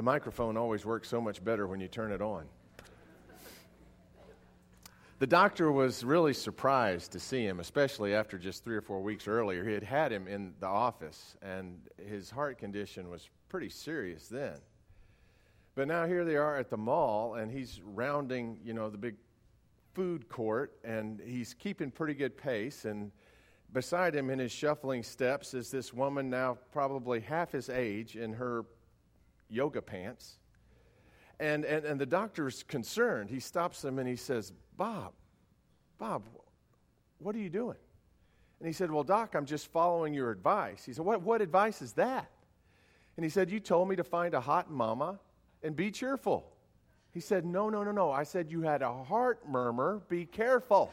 The microphone always works so much better when you turn it on. The doctor was really surprised to see him, especially after just three or four weeks earlier. He had had him in the office, and his heart condition was pretty serious then. But now here they are at the mall, and he's rounding, you know, the big food court, and he's keeping pretty good pace. And beside him, in his shuffling steps, is this woman now probably half his age in her yoga pants. And, and, and the doctor's concerned. He stops him and he says, Bob, Bob, what are you doing? And he said, Well, Doc, I'm just following your advice. He said, What, what advice is that? And he said, You told me to find a hot mama and be cheerful. He said, No, no, no, no. I said, You had a heart murmur. Be careful.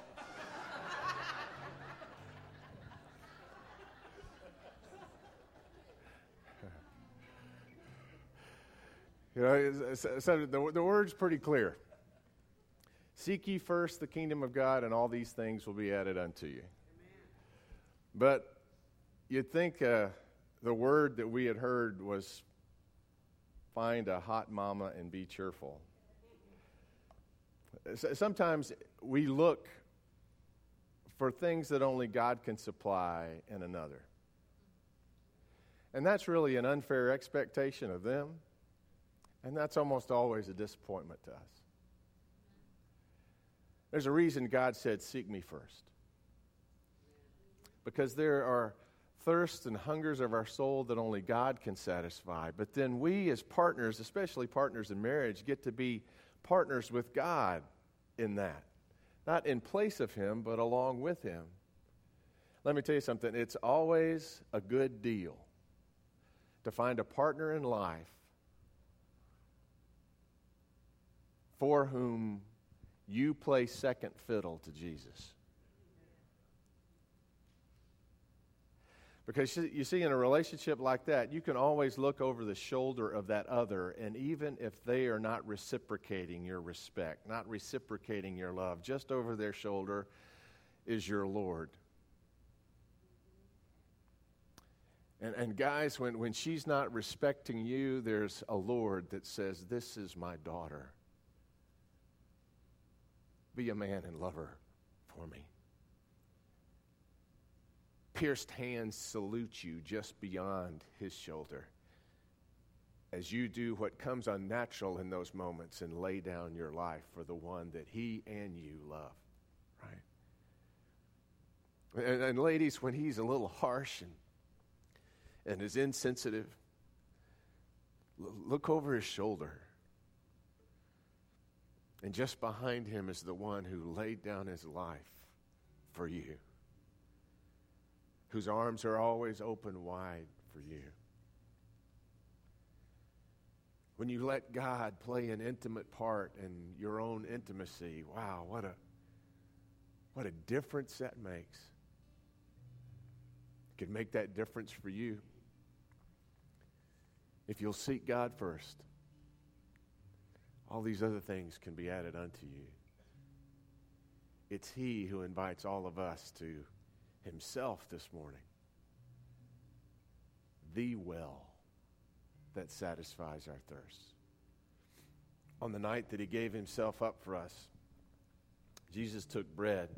You know, so the, the word's pretty clear. Seek ye first the kingdom of God, and all these things will be added unto you. Amen. But you'd think uh, the word that we had heard was find a hot mama and be cheerful. Sometimes we look for things that only God can supply in another. And that's really an unfair expectation of them and that's almost always a disappointment to us. There's a reason God said, Seek me first. Because there are thirsts and hungers of our soul that only God can satisfy. But then we, as partners, especially partners in marriage, get to be partners with God in that. Not in place of Him, but along with Him. Let me tell you something it's always a good deal to find a partner in life for whom you play second fiddle to Jesus. Because you see, in a relationship like that, you can always look over the shoulder of that other, and even if they are not reciprocating your respect, not reciprocating your love, just over their shoulder is your Lord. And, and guys, when, when she's not respecting you, there's a Lord that says, This is my daughter. Be a man and love her for me. Pierced hands salute you just beyond his shoulder as you do what comes unnatural in those moments and lay down your life for the one that he and you love, right? And, and ladies, when he's a little harsh and, and is insensitive, look over his shoulder and just behind him is the one who laid down his life for you, whose arms are always open wide for you. When you let God play an intimate part in your own intimacy, wow, what a what a difference that makes. It could make that difference for you if you'll seek God first all these other things can be added unto you. It's He who invites all of us to Himself this morning. The well that satisfies our thirst. On the night that He gave Himself up for us, Jesus took bread